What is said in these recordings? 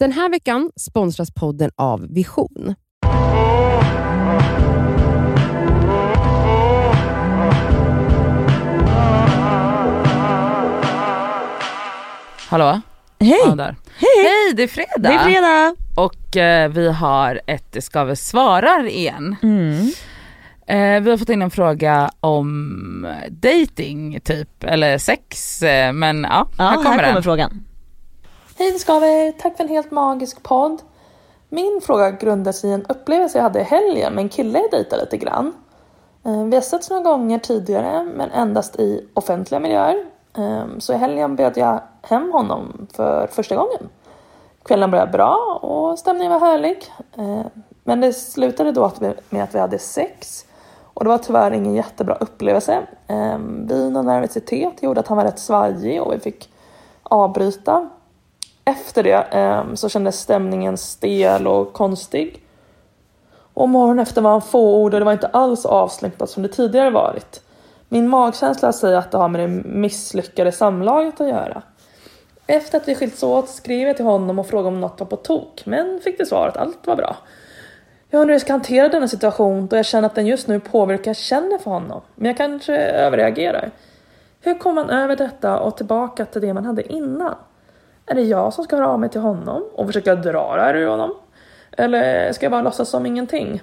Den här veckan sponsras podden av Vision. Hallå? Hej! Ja. Hej! Hej, det är fredag! Det är fredag! Och eh, vi har ett ska vi svarar igen. Mm. Eh, vi har fått in en fråga om dating typ, eller sex, eh, men ja, Ja, här kommer den. frågan. Hej det ska vi! Tack för en helt magisk podd. Min fråga grundar sig i en upplevelse jag hade i helgen med en kille jag dejtade lite grann. Eh, vi har setts några gånger tidigare men endast i offentliga miljöer. Ehm, så i helgen bjöd jag hem honom för första gången. Kvällen började bra och stämningen var härlig. Ehm, men det slutade då med att vi hade sex. Och det var tyvärr ingen jättebra upplevelse. Ehm, Vin och nervositet gjorde att han var rätt svajig och vi fick avbryta. Efter det eh, så kändes stämningen stel och konstig. Och morgonen efter var han fåordig och det var inte alls avslutat som det tidigare varit. Min magkänsla säger att det har med det misslyckade samlaget att göra. Efter att vi skilts åt skrev jag till honom och frågade om något var på tok, men fick det svaret att allt var bra. Jag undrar hur jag ska hantera denna situation då jag känner att den just nu påverkar jag känner för honom, men jag kanske överreagerar. Hur kommer man över detta och tillbaka till det man hade innan? Är det jag som ska höra av mig till honom och försöka dra det här ur honom? Eller ska jag bara låtsas som ingenting?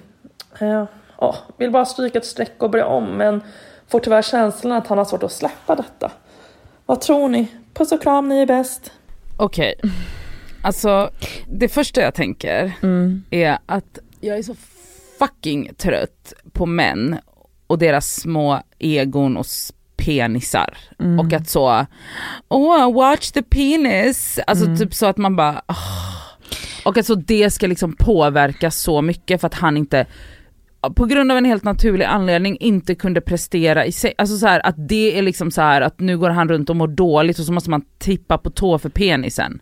Eh, ja, vill bara stryka ett streck och börja om men får tyvärr känslan att han har svårt att släppa detta. Vad tror ni? Puss och kram, ni är bäst. Okej, alltså det första jag tänker Mm. är att jag är så fucking trött på män och deras små egon och penisar. Mm. Och att så, oh watch the penis, alltså Mm. typ så att man bara, "Åh." och att så det ska liksom påverka så mycket för att han inte på grund av en helt naturlig anledning inte kunde prestera i sig, alltså så här, att det är liksom så här att nu går han runt och mår dåligt och så måste man tippa på tå för penisen.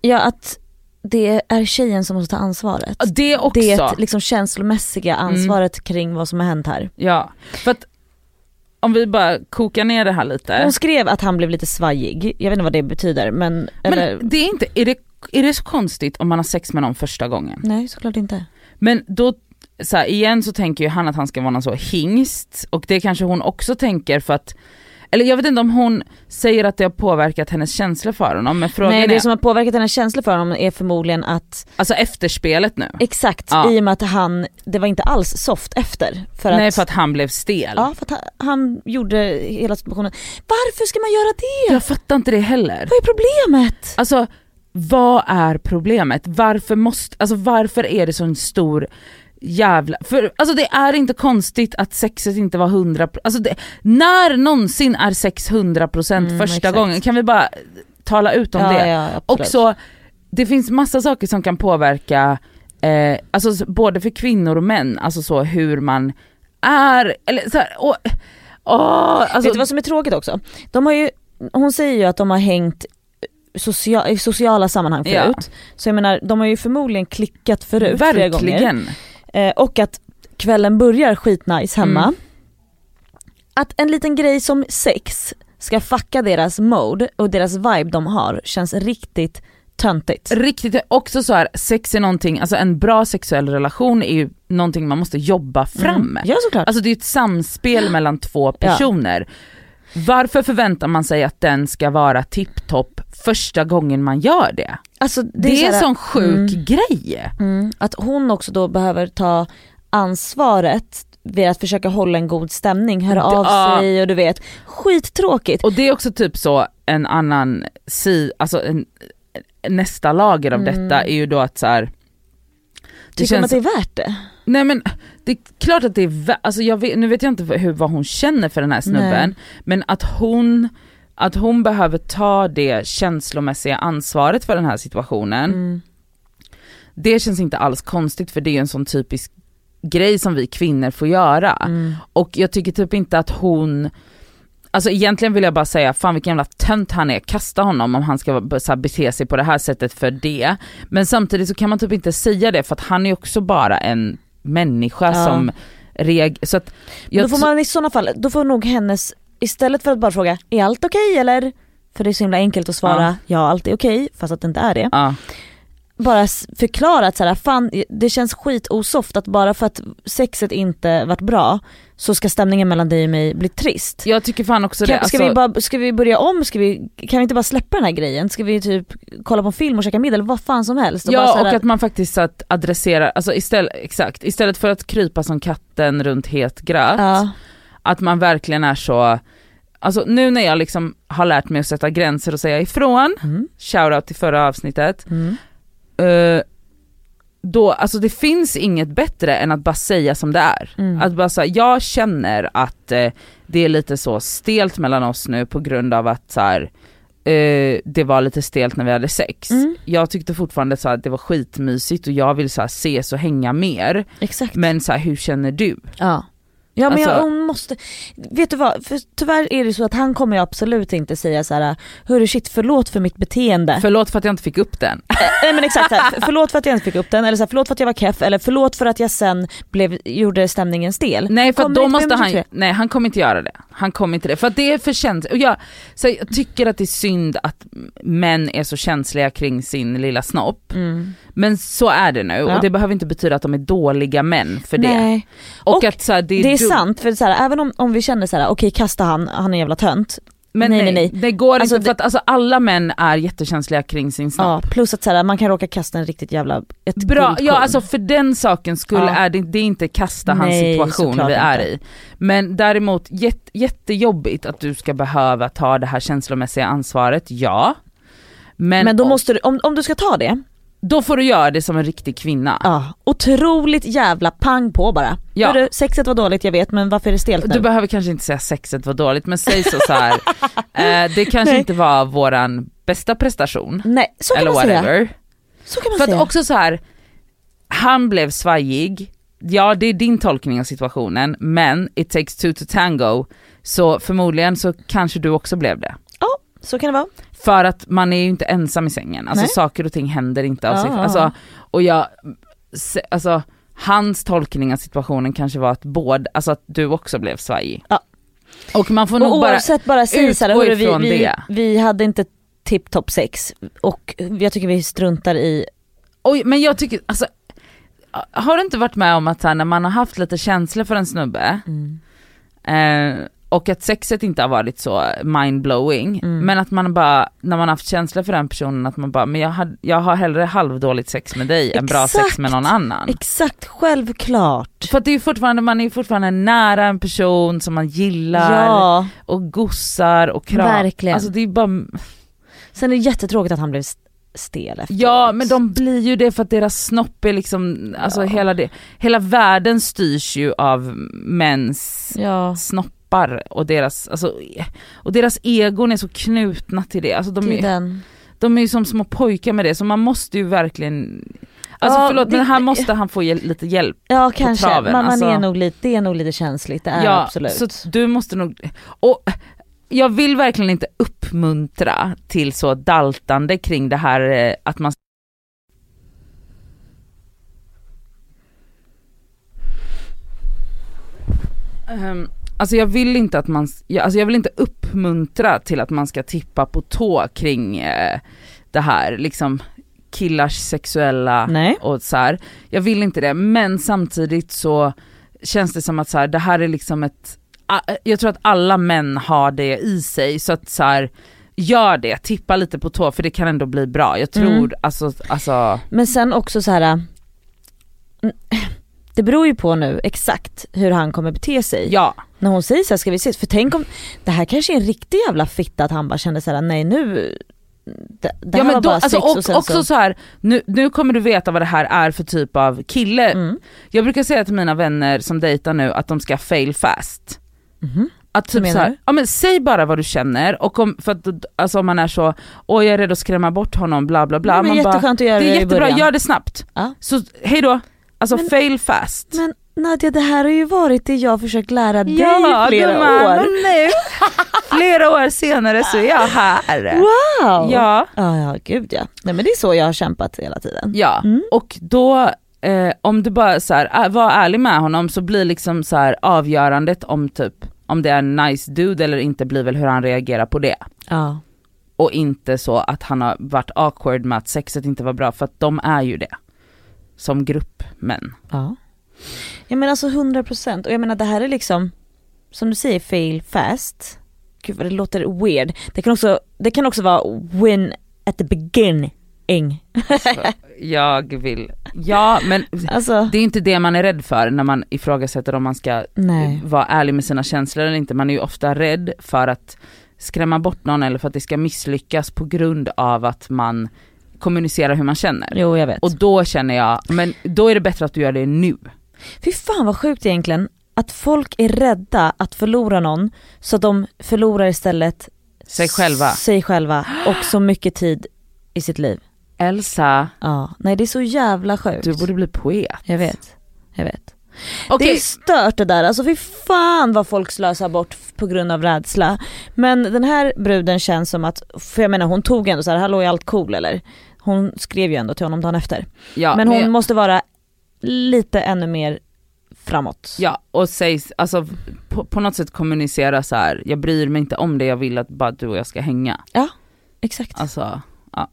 Ja att det är tjejen som måste ta ansvaret. Det också. Mm. Det liksom känslomässiga ansvaret kring vad som har hänt här. Ja, för att om vi bara kokar ner det här lite. Hon skrev att han blev lite svajig, jag vet inte vad det betyder men, eller, Men det är inte, är det, är det så konstigt om man har sex med någon första gången? nej såklart inte. Men då, så här, igen så tänker ju han att han ska vara någon så hingst och det kanske hon också tänker för att eller jag vet inte om hon säger att det har påverkat hennes känslor för honom men frågan nej är, det som har påverkat hennes känslor för honom är förmodligen att, alltså efterspelet nu. exakt, Ja. i och med att han, det var inte alls soft efter. För Nej att, för att han blev stel. Ja för att han, han gjorde hela situationen, varför ska man göra det? Jag fattar inte det heller. Vad är problemet? Alltså vad är problemet? Varför måste, alltså varför är det så en stor jävla, för alltså det är inte konstigt att sexet inte var 100 alltså det, när någonsin är sex 100% Mm, första exakt. gången? Kan vi bara tala ut om ja, det? ja, absolut. Och så, det finns massa saker som kan påverka, eh, alltså både för kvinnor och män, alltså så hur man är, eller så här, och, åh, alltså, Vet du vad som är tråkigt också? De har ju, hon säger ju att de har hängt socia i sociala sammanhang Ja. förut. Så jag menar, de har ju förmodligen klickat förut flera gånger. Eh, och att kvällen börjar skitnice hemma. Mm. Att en liten grej som sex ska fucka deras mode och deras vibe de har känns riktigt töntigt. Riktigt, också så här, sex är någonting, alltså en bra sexuell relation är ju någonting man måste jobba fram. Mm. Ja såklart. Alltså det är ett samspel mellan två personer. Varför förväntar man sig att den ska vara tipptopp första gången man gör det? Alltså, Det, är en sån sjuk Mm. grej. Mm, att hon också då behöver ta ansvaret vid att försöka hålla en god stämning, höra av Ja. sig och du vet, skittråkigt. Och det är också typ så en annan si, alltså en, nästa lager av Mm. detta är ju då att så här. Det Tycker hon att det är värt det? Nej men det är klart att det är, alltså jag vet, nu vet jag inte hur, vad hon känner för den här snubben, Nej. men att hon, att hon behöver ta det känslomässiga ansvaret för den här situationen, Mm. det känns inte alls konstigt för det är en sån typisk grej som vi kvinnor får göra. Mm. Och jag tycker typ inte att hon, alltså egentligen vill jag bara säga, fan vilken jävla tönt han är, kasta honom om han ska så här, bete sig på det här sättet för det. Men samtidigt så kan man typ inte säga det för att han är också bara en människa Ja. som reagerar, så att jag Då får man i sådana fall, då får nog hennes, istället för att bara fråga, är allt okej eller? För det är så himla enkelt att svara, Ja. ja, allt är okej, fast att det inte är det. ja, bara s- förklara att så här, fan det känns skitosoft att bara för att sexet inte varit bra så ska stämningen mellan dig och mig bli trist. Jag tycker fan också Kan, det. ska, alltså- vi bara, ska vi börja om? Ska vi, kan vi inte bara släppa den här grejen? Ska vi typ kolla på en film och käka middag eller vad fan som helst? Och Ja och att man faktiskt att adresserar, alltså istället, exakt, istället för att krypa som katten runt het gröt, ja, att man verkligen är så, alltså nu när jag liksom har lärt mig att sätta gränser och säga ifrån, mm, shoutout till förra avsnittet, mm, eh, då, alltså det finns inget bättre än att bara säga som det är. Mm. Att bara säga, jag känner att eh, det är lite så stelt mellan oss nu på grund av att så här, eh, det var lite stelt när vi hade sex. Mm. Jag tyckte fortfarande så här, att det var skitmysigt och jag vill så här, ses och hänga mer. exakt. Men så här, hur känner du? Ja. Ja men Alltså- jag hon måste, vet du vad, för tyvärr är det så att han kommer ju absolut inte säga så här: hörru shit förlåt för mitt beteende. Förlåt för att jag inte fick upp den. Eh, Nej men exakt, här, förlåt för att jag inte fick upp den, eller så här, förlåt för att jag var keff, eller förlåt för att jag sen blev, gjorde stämningen stel. Nej för då måste han, nej han kommer inte göra det. Han kommer inte det. För att det är för känsligt. Och jag, så jag tycker att det är synd att män är så känsliga kring sin lilla snopp. Mm. Men så är det nu Ja. och det behöver inte betyda att de är dåliga män för det. Nej. Och, Och att så här, det är, Det är. Sant, för så här, även om, om vi känner så här: okej kasta han, han är jävla tönt. Men nej, nej, nej, det går Alltså, inte för att alltså, alla män är jättekänsliga kring sin Ja, snopp. plus att så här, man kan råka kasta en riktigt jävla, ett Bra, ja alltså för den sakens skull Ja. är det, det är inte kasta hans Nej, situation vi är inte. i. Men däremot jätte, jättejobbigt att du ska behöva ta det här känslomässiga ansvaret, ja. Men, Men då måste du, om, om du ska ta det, då får du göra det som en riktig kvinna. ja, otroligt jävla pang på bara. Ja. Hörru, sexet var dåligt jag vet men varför är det stelt nu? Du behöver kanske inte säga sexet var dåligt men säg så, så här. eh, det kanske Nej. inte var våran bästa prestation. Nej, så kan eller man säga. whatever. Så kan man För att säga. också så här, han blev svajig, ja det är din tolkning av situationen, men it takes two to tango, så förmodligen så kanske du också blev det. Så kan det vara. För att man är ju inte ensam i sängen, alltså Nej. saker och ting händer inte av sig ja, ja. alltså, Och jag, alltså hans tolkning av situationen kanske var att både, alltså att du också blev svajig. Ja. Och man får nog Och bara, oavsett bara säg såhär, utgå hörru, vi, vi, det. vi hade inte tipptopp sex och jag tycker vi struntar i, oj men jag tycker, alltså har du inte varit med om att här, när man har haft lite känsla för en snubbe, eh, och att sexet inte har varit så mindblowing, Mm. men att man bara, när man har haft känsla för den personen, att man bara, men jag, had, jag har hellre halvdåligt sex med dig än bra sex med någon annan. exakt självklart. För att det är fortfarande, man är fortfarande nära en person som man gillar Ja, och gossar och kram. Verkligen. Alltså det är bara, sen är det jättetråkigt att han blev st- stel efteråt. ja men de blir ju det för att deras snopp är liksom, alltså Ja. hela det, hela världen styrs ju av mäns Ja, snoppar och deras, alltså, och deras egon är så knutna till det. Alltså de, till är, de är ju som små pojkar med det så man måste ju verkligen Alltså Ja, förlåt det- men här måste han få hjäl- lite hjälp. Ja kanske, traven, man, alltså. är nog lite, det är nog lite känsligt, det är ja, absolut. så du måste nog, och jag vill verkligen inte uppmuntra till så daltande kring det här eh, att man Ehm, Alltså jag vill inte att man, jag- alltså jag vill inte uppmuntra till att man ska tippa på tå kring eh, det här, liksom killars sexuella Nej. och så här. Jag vill inte det, men samtidigt så känns det som att så här, det här är liksom ett, jag tror att alla män har det i sig, så att så här, gör det, tippa lite på tå för det kan ändå bli bra. Jag tror Mm. alltså, alltså, Men sen också så här. mm, Det beror ju på nu exakt hur han kommer bete sig. ja. När hon säger så här, ska vi ses? För tänk om, det här kanske är en riktig jävla fitta att han bara kände så här: nej nu, det, det ja men då, alltså, och, och, också så. så här, nu, nu kommer du veta vad det här är för typ av kille. Mm. Jag brukar säga till mina vänner som dejtar nu att de ska fail fast. Mhm. Att typ så här, ja men säg bara vad du känner och om, för att, alltså om man är så, åh jag är rädd att skrämma bort honom bla bla bla. det var man bara, att göra det är jättebra, gör det snabbt. Ja. Så hej då. Alltså Men- fail fast. Men Nadja det här har ju varit det jag försökt lära dig i flera gumman, år. nu, flera år senare så är jag här. Wow! Ja. Ja, ja gud ja. Nej men det är så jag har kämpat hela tiden. Ja, Mm. och då eh, om du bara så här, äh, var ärlig med honom så blir liksom så här avgörandet om typ om det är en nice dude eller inte blir väl hur han reagerar på det. Ja. och inte så att han har varit awkward med att sexet inte var bra, för att de är ju det. Som grupp män. Ja. Jag menar alltså 100% och jag menar det här är liksom, som du säger, fail fast. Gud vad det låter weird. Det kan också, det kan också vara win at the beginning. Jag vill, ja men Alltså, det är inte det man är rädd för när man ifrågasätter om man ska nej. vara ärlig med sina känslor eller inte. Man är ju ofta rädd för att skrämma bort någon eller för att det ska misslyckas på grund av att man kommunicerar hur man känner. Jo jag vet. Och då känner jag, men då är det bättre att du gör det nu. Fy fan vad sjukt egentligen att folk är rädda att förlora någon så att de förlorar istället Sig själva. sig själva och så mycket tid i sitt liv. Elsa, Ja, nej det är så jävla sjukt. du borde bli poet. Jag vet, jag vet. Okej, Det är stört det där, alltså fy fan vad folk slösar bort på grund av rädsla. Men den här bruden känns som att, för jag menar hon tog ändå så här, hallå är allt cool eller? Hon skrev ju ändå till honom dagen efter. ja, men hon jag- måste vara lite ännu mer framåt. Ja, och sägs, alltså på, på något sätt kommunicera så här. jag bryr mig inte om det, jag vill att bara du och jag ska hänga. Exakt. Alltså, ja.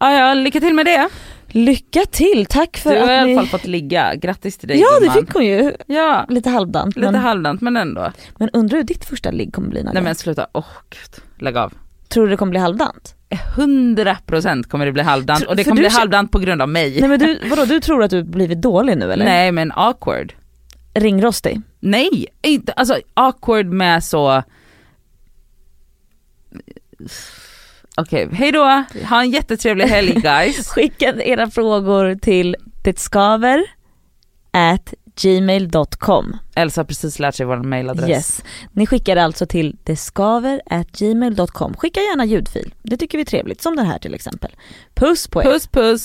Ja, ja, lycka till med det. Lycka till, tack för Du har i att alla fall fått ligga, grattis till dig Ja det gumman. fick hon ju, Ja, lite halvdant. lite men, halvdant men ändå. men undrar hur ditt första ligg kommer bli? Nej men sluta, åh gud, lägg av. Tror du det kommer bli halvdant? 100% kommer det bli halvdant och det kommer bli halvdant på grund av mig. Nej men du, vadå du tror att du blivit dålig nu eller? Nej men awkward. Ringrostig? Nej, inte, alltså awkward med så... Okej, hej då. Ha en jättetrevlig helg guys. Skicka era frågor till detskaver at gmail.com. Elsa har precis lärt sig vår mailadress. Yes. Ni skickar alltså till detskaver at gmail.com. Skicka gärna ljudfil, det tycker vi är trevligt, som den här till exempel. Puss på er! Puss puss.